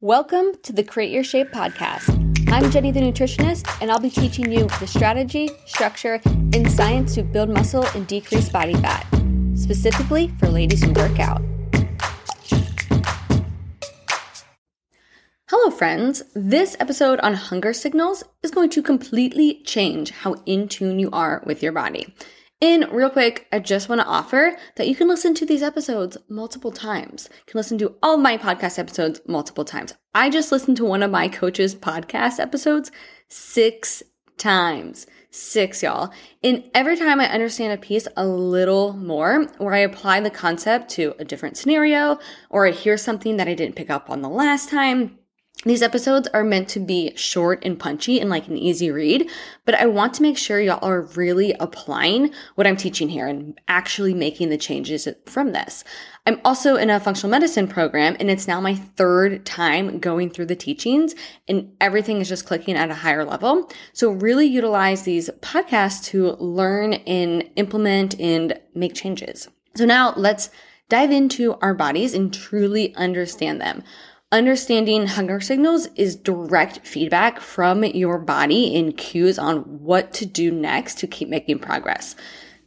Welcome to the Create Your Shape podcast. I'm Jenny the nutritionist, and I'll be teaching you the strategy, structure, and science to build muscle and decrease body fat, specifically for ladies who work out. Hello, friends. This episode on hunger signals is going to completely change how in tune you are with your body. And real quick, I just want to offer that you can listen to these episodes multiple times. You can listen to all my podcast episodes multiple times. I just listened to one of my coach's podcast episodes six times. Six, y'all. And every time I understand a piece a little more, or I apply the concept to a different scenario, or I hear something that I didn't pick up on the last time, these episodes are meant to be short and punchy and like an easy read, but I want to make sure y'all are really applying what I'm teaching here and actually making the changes from this. I'm also in a functional medicine program and it's now my third time going through the teachings and everything is just clicking at a higher level. So really utilize these podcasts to learn and implement and make changes. So now let's dive into our bodies and truly understand them. Understanding hunger signals is direct feedback from your body and cues on what to do next to keep making progress.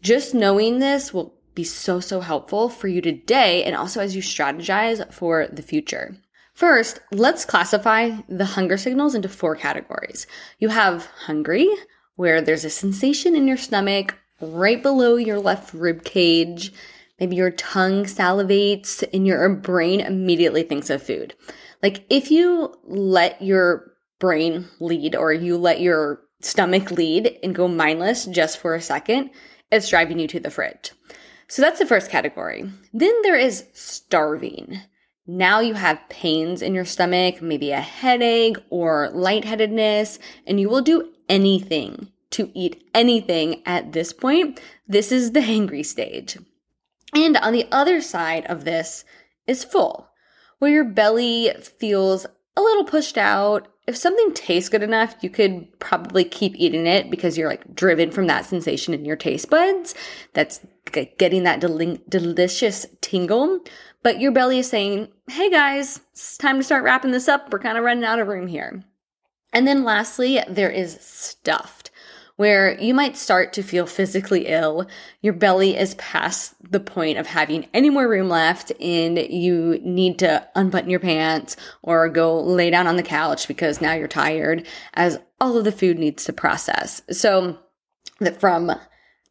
Just knowing this will be so, so helpful for you today and also as you strategize for the future. First, let's classify the hunger signals into four categories. You have hungry, where there's a sensation in your stomach right below your left rib cage Maybe your tongue salivates and your brain immediately thinks of food. Like if you let your brain lead or you let your stomach lead and go mindless just for a second, it's driving you to the fridge. So that's the first category. Then there is starving. Now you have pains in your stomach, maybe a headache or lightheadedness, and you will do anything to eat anything at this point. This is the hangry stage. And on the other side of this is full, where your belly feels a little pushed out. If something tastes good enough, you could probably keep eating it because you're like driven from that sensation in your taste buds. That's getting that del- delicious tingle. But your belly is saying, hey guys, it's time to start wrapping this up. We're kind of running out of room here. And then lastly, there is stuffed where you might start to feel physically ill. Your belly is past the point of having any more room left and you need to unbutton your pants or go lay down on the couch because now you're tired as all of the food needs to process. So that from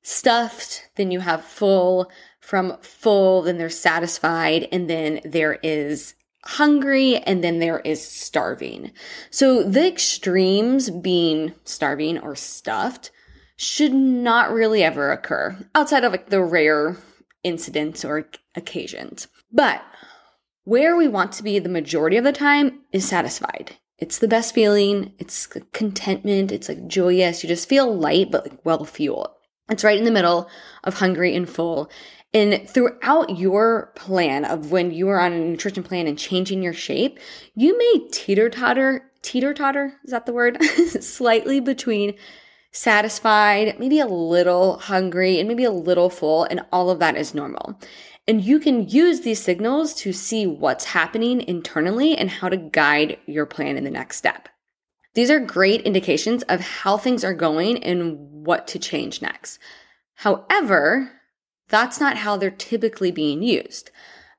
stuffed, then you have full, from full, then they're satisfied, and then there is hungry and then there is starving. So the extremes being starving or stuffed should not really ever occur outside of like the rare incidents or occasions. But where we want to be the majority of the time is satisfied. It's the best feeling. It's contentment. It's like joyous. You just feel light, but like well fueled. It's right in the middle of hungry and full. And throughout your plan of when you are on a nutrition plan and changing your shape, you may teeter totter, teeter totter, is that the word? Slightly between satisfied, maybe a little hungry, and maybe a little full, and all of that is normal. And you can use these signals to see what's happening internally and how to guide your plan in the next step. These are great indications of how things are going and what to change next. However, that's not how they're typically being used.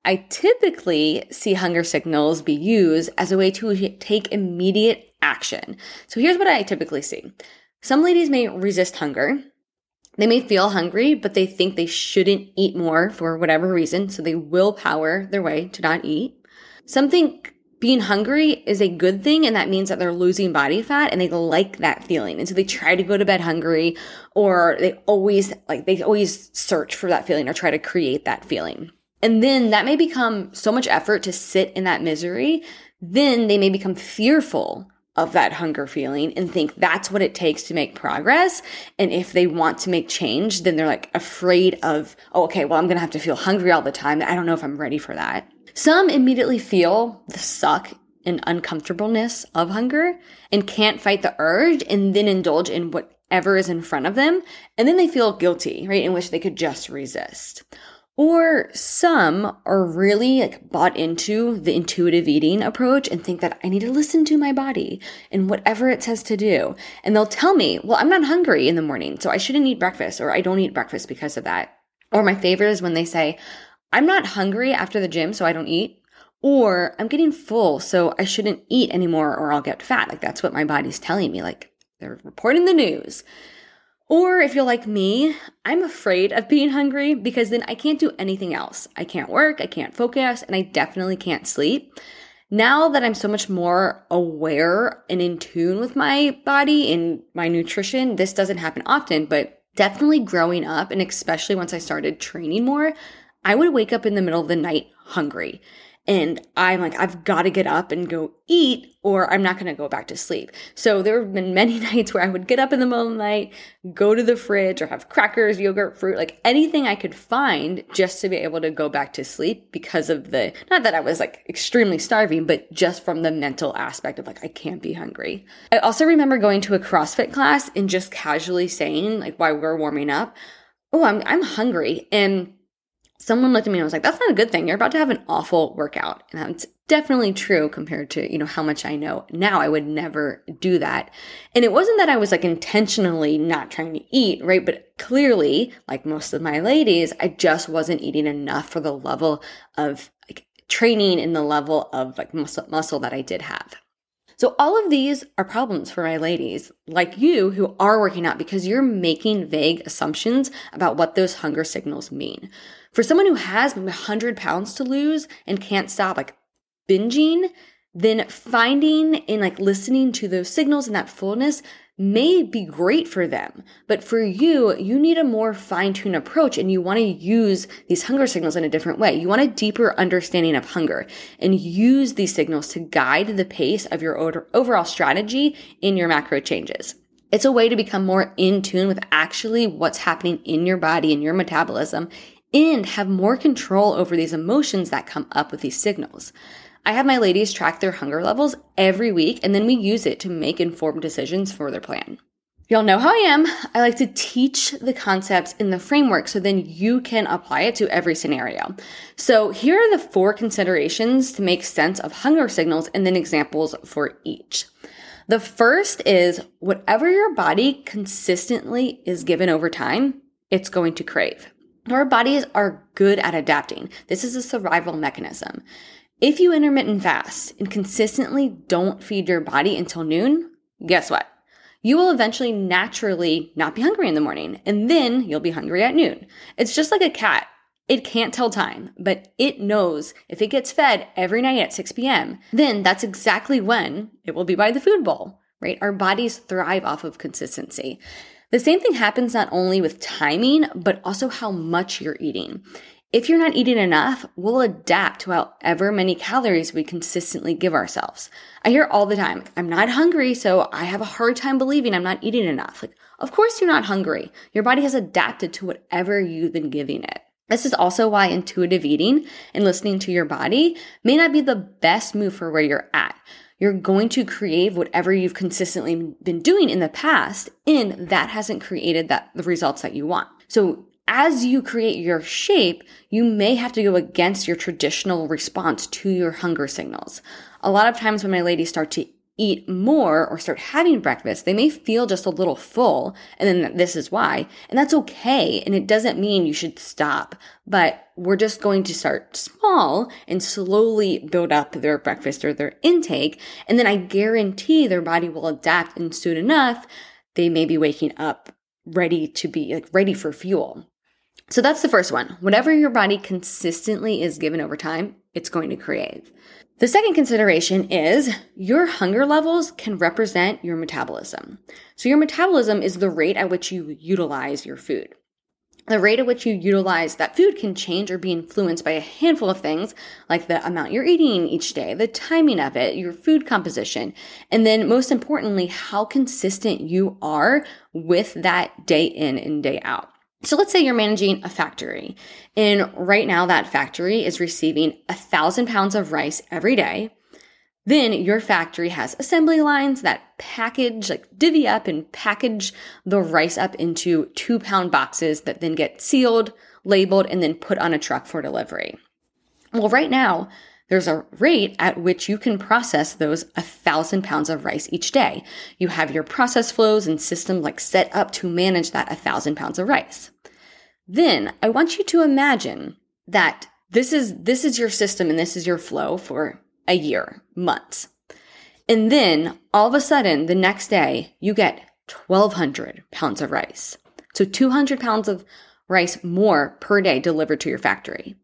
I typically see hunger signals be used as a way to take immediate action. So here's what I typically see. Some ladies may resist hunger. They may feel hungry, but they think they shouldn't eat more for whatever reason, so they willpower their way to not eat. Some think being hungry is a good thing and that means that they're losing body fat and they like that feeling and so they try to go to bed hungry or they always like they always search for that feeling or try to create that feeling and then that may become so much effort to sit in that misery then they may become fearful of that hunger feeling and think that's what it takes to make progress. And if they want to make change, then they're like afraid of, oh, okay, well, I'm going to have to feel hungry all the time. I don't know if I'm ready for that. Some immediately feel the suck and uncomfortableness of hunger and can't fight the urge and then indulge in whatever is in front of them. And then they feel guilty, right? In which they could just resist. Or some are really like bought into the intuitive eating approach and think that I need to listen to my body and whatever it says to do. And they'll tell me, well, I'm not hungry in the morning, so I shouldn't eat breakfast or I don't eat breakfast because of that. Or my favorite is when they say, I'm not hungry after the gym, so I don't eat. Or I'm getting full, so I shouldn't eat anymore or I'll get fat. Like that's what my body's telling me. Like they're reporting the news. Or if you're like me, I'm afraid of being hungry because then I can't do anything else. I can't work, I can't focus, and I definitely can't sleep. Now that I'm so much more aware and in tune with my body and my nutrition, this doesn't happen often, but definitely growing up and especially once I started training more, I would wake up in the middle of the night hungry. And I'm like, I've got to get up and go eat, or I'm not going to go back to sleep. So there have been many nights where I would get up in the middle of the night, go to the fridge, or have crackers, yogurt, fruit, like anything I could find just to be able to go back to sleep because of the, not that I was like extremely starving, but just from the mental aspect of like, I can't be hungry. I also remember going to a CrossFit class and just casually saying, like, while we we're warming up, Oh, I'm, I'm hungry. And someone looked at me and was like, that's not a good thing. You're about to have an awful workout. And that's definitely true compared to, you know, how much I know now. I would never do that. And it wasn't that I was like intentionally not trying to eat, right? But clearly, like most of my ladies, I just wasn't eating enough for the level of like training and the level of like muscle, muscle that I did have. So all of these are problems for my ladies, like you who are working out because you're making vague assumptions about what those hunger signals mean. For someone who has 100 pounds to lose and can't stop like binging, then finding and like listening to those signals and that fullness may be great for them. But for you, you need a more fine tuned approach and you want to use these hunger signals in a different way. You want a deeper understanding of hunger and use these signals to guide the pace of your overall strategy in your macro changes. It's a way to become more in tune with actually what's happening in your body and your metabolism and have more control over these emotions that come up with these signals. I have my ladies track their hunger levels every week and then we use it to make informed decisions for their plan. Y'all know how I am. I like to teach the concepts in the framework so then you can apply it to every scenario. So here are the four considerations to make sense of hunger signals and then examples for each. The first is whatever your body consistently is given over time, it's going to crave. Our bodies are good at adapting. This is a survival mechanism. If you intermittent fast and consistently don't feed your body until noon, guess what? You will eventually naturally not be hungry in the morning, and then you'll be hungry at noon. It's just like a cat. It can't tell time, but it knows if it gets fed every night at 6 p.m., then that's exactly when it will be by the food bowl, right? Our bodies thrive off of consistency. The same thing happens not only with timing, but also how much you're eating. If you're not eating enough, we'll adapt to however many calories we consistently give ourselves. I hear all the time, I'm not hungry, so I have a hard time believing I'm not eating enough. Like, of course you're not hungry. Your body has adapted to whatever you've been giving it. This is also why intuitive eating and listening to your body may not be the best move for where you're at. You're going to crave whatever you've consistently been doing in the past, and that hasn't created that the results that you want. So as you create your shape, you may have to go against your traditional response to your hunger signals. A lot of times when my ladies start to eat more or start having breakfast, they may feel just a little full, and then this is why. And that's okay, and it doesn't mean you should stop, but we're just going to start small and slowly build up their breakfast or their intake, and then I guarantee their body will adapt, and soon enough, they may be waking up ready to be like ready for fuel. So that's the first one. Whatever your body consistently is given over time, it's going to crave. The second consideration is your hunger levels can represent your metabolism. So your metabolism is the rate at which you utilize your food. The rate at which you utilize that food can change or be influenced by a handful of things like the amount you're eating each day, the timing of it, your food composition, and then most importantly, how consistent you are with that day in and day out. So let's say you're managing a factory and right now that factory is receiving a thousand pounds of rice every day. Then your factory has assembly lines that package, like divvy up and package the rice up into two pound boxes that then get sealed, labeled, and then put on a truck for delivery. Well, right now, there's a rate at which you can process those a thousand pounds of rice each day. You have your process flows and system like set up to manage that a thousand pounds of rice. Then I want you to imagine that this is this is your system and this is your flow for a year, months. And then all of a sudden, the next day, you get 1,200 pounds of rice. So 200 pounds of rice more per day delivered to your factory.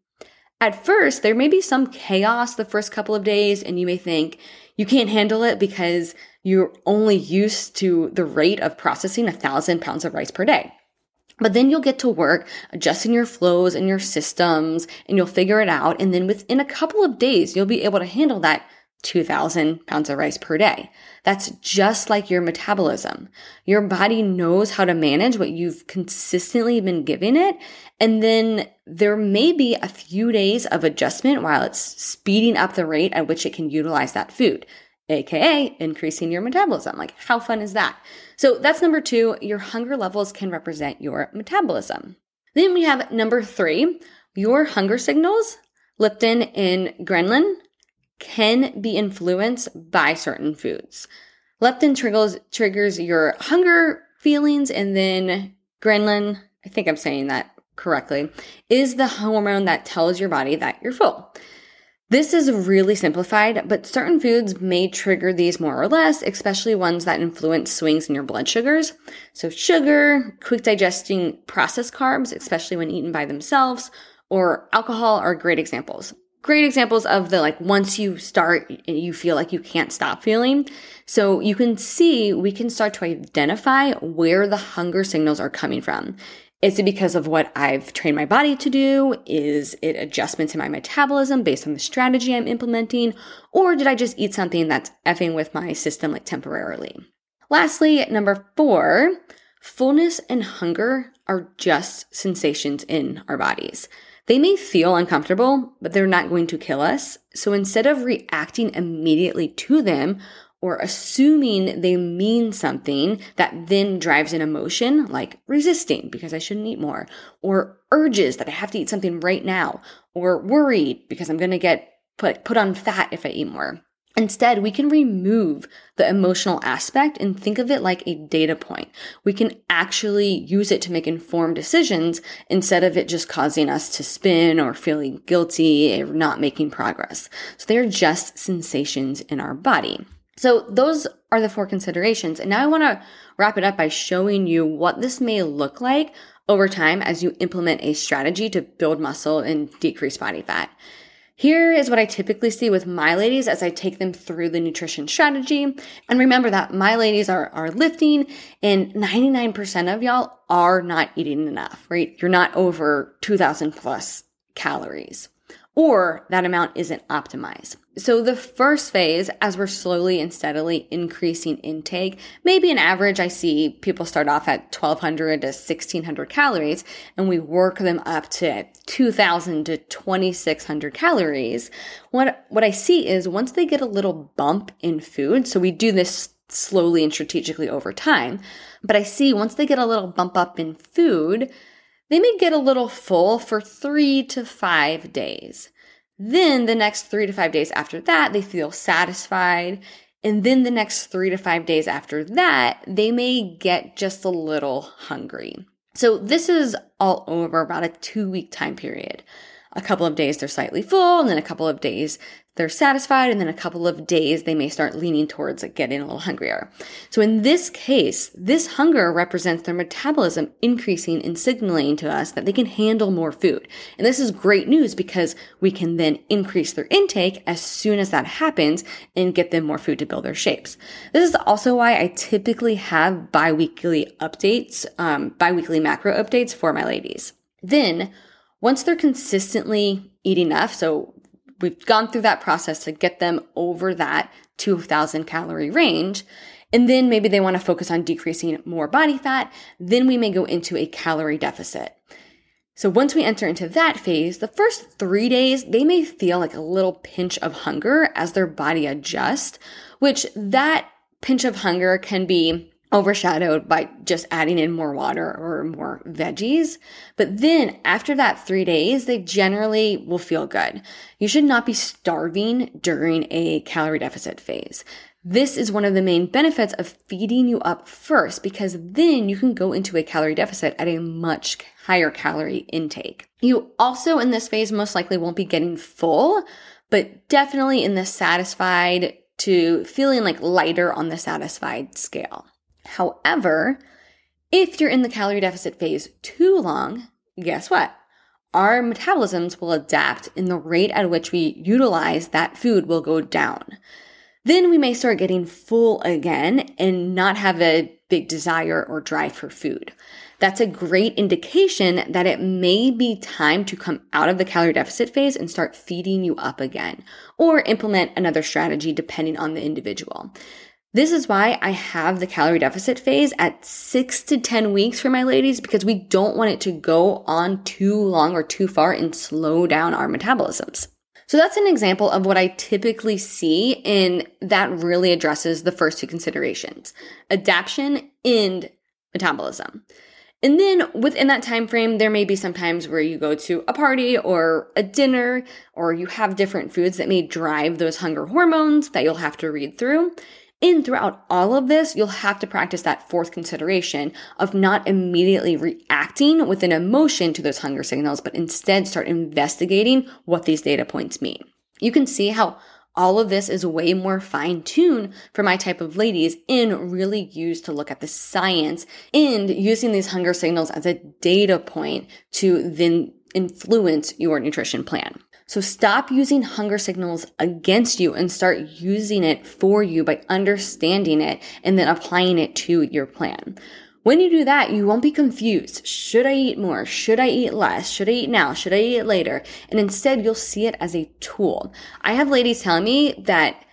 At first, there may be some chaos the first couple of days, and you may think you can't handle it because you're only used to the rate of processing a thousand pounds of rice per day. But then you'll get to work adjusting your flows and your systems and you'll figure it out. And then within a couple of days, you'll be able to handle that 2000 pounds of rice per day. That's just like your metabolism. Your body knows how to manage what you've consistently been giving it. And then there may be a few days of adjustment while it's speeding up the rate at which it can utilize that food aka increasing your metabolism. Like, how fun is that? So, that's number two. Your hunger levels can represent your metabolism. Then we have number three your hunger signals, leptin and ghrelin, can be influenced by certain foods. Leptin triggers, triggers your hunger feelings, and then ghrelin, I think I'm saying that correctly, is the hormone that tells your body that you're full. This is really simplified, but certain foods may trigger these more or less, especially ones that influence swings in your blood sugars. So, sugar, quick digesting processed carbs, especially when eaten by themselves, or alcohol are great examples. Great examples of the like once you start, you feel like you can't stop feeling. So, you can see we can start to identify where the hunger signals are coming from. Is it because of what I've trained my body to do? Is it adjustments in my metabolism based on the strategy I'm implementing? Or did I just eat something that's effing with my system like temporarily? Lastly, number four, fullness and hunger are just sensations in our bodies. They may feel uncomfortable, but they're not going to kill us. So instead of reacting immediately to them, or assuming they mean something that then drives an emotion like resisting because I shouldn't eat more, or urges that I have to eat something right now, or worried because I'm going to get put, put on fat if I eat more. Instead, we can remove the emotional aspect and think of it like a data point. We can actually use it to make informed decisions instead of it just causing us to spin or feeling guilty or not making progress. So they're just sensations in our body. So those are the four considerations. And now I want to wrap it up by showing you what this may look like over time as you implement a strategy to build muscle and decrease body fat. Here is what I typically see with my ladies as I take them through the nutrition strategy. And remember that my ladies are, are lifting and 99% of y'all are not eating enough, right? You're not over 2000 plus calories or that amount isn't optimized. So the first phase, as we're slowly and steadily increasing intake, maybe an average I see people start off at 1200 to 1600 calories and we work them up to 2000 to 2600 calories. What, what I see is once they get a little bump in food, so we do this slowly and strategically over time, but I see once they get a little bump up in food, they may get a little full for three to five days. Then the next three to five days after that, they feel satisfied. And then the next three to five days after that, they may get just a little hungry. So this is all over about a two week time period. A couple of days they're slightly full, and then a couple of days they're satisfied, and then a couple of days they may start leaning towards getting a little hungrier. So in this case, this hunger represents their metabolism increasing and signaling to us that they can handle more food. And this is great news because we can then increase their intake as soon as that happens and get them more food to build their shapes. This is also why I typically have biweekly updates, um, biweekly macro updates for my ladies. Then once they're consistently eating enough, so we've gone through that process to get them over that 2000 calorie range. And then maybe they want to focus on decreasing more body fat. Then we may go into a calorie deficit. So once we enter into that phase, the first three days, they may feel like a little pinch of hunger as their body adjusts, which that pinch of hunger can be overshadowed by just adding in more water or more veggies. But then after that three days, they generally will feel good. You should not be starving during a calorie deficit phase. This is one of the main benefits of feeding you up first because then you can go into a calorie deficit at a much higher calorie intake. You also in this phase most likely won't be getting full, but definitely in the satisfied to feeling like lighter on the satisfied scale. However, if you're in the calorie deficit phase too long, guess what? Our metabolisms will adapt and the rate at which we utilize that food will go down then we may start getting full again and not have a big desire or drive for food. That's a great indication that it may be time to come out of the calorie deficit phase and start feeding you up again or implement another strategy depending on the individual. This is why I have the calorie deficit phase at six to 10 weeks for my ladies because we don't want it to go on too long or too far and slow down our metabolisms. So that's an example of what I typically see and that really addresses the first two considerations, adaptation and metabolism. And then within that time frame, there may be some times where you go to a party or a dinner, or you have different foods that may drive those hunger hormones that you'll have to read through. And throughout all of this, you'll have to practice that fourth consideration of not immediately reacting with an emotion to those hunger signals, but instead start investigating what these data points mean. You can see how all of this is way more fine tuned for my type of ladies and really used to look at the science and using these hunger signals as a data point to then influence your nutrition plan. So stop using hunger signals against you and start using it for you by understanding it and then applying it to your plan. When you do that, you won't be confused. Should I eat more? Should I eat less? Should I eat now? Should I eat later? And instead, you'll see it as a tool. I have ladies telling me that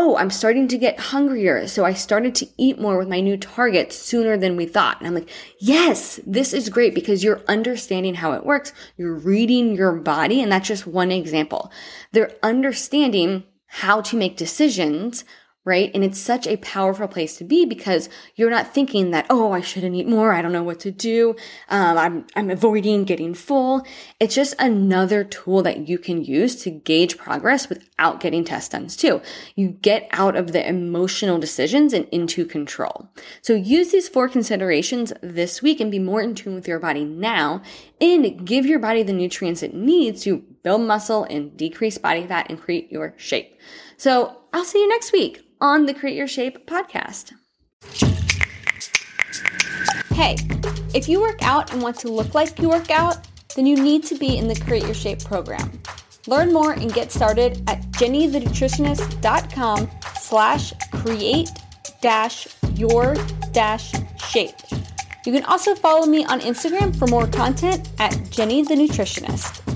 oh, I'm starting to get hungrier. So I started to eat more with my new target sooner than we thought. And I'm like, yes, this is great because you're understanding how it works. You're reading your body. And that's just one example. They're understanding how to make decisions right? And it's such a powerful place to be because you're not thinking that, oh, I shouldn't eat more. I don't know what to do. Um, I'm, I'm avoiding getting full. It's just another tool that you can use to gauge progress without getting test duns too. You get out of the emotional decisions and into control. So use these four considerations this week and be more in tune with your body now and give your body the nutrients it needs to build muscle and decrease body fat and create your shape. So I'll see you next week on the Create Your Shape podcast. Hey, if you work out and want to look like you work out, then you need to be in the Create Your Shape program. Learn more and get started at jennythenutritionist.com slash create dash your dash shape. You can also follow me on Instagram for more content at Jenny the Nutritionist.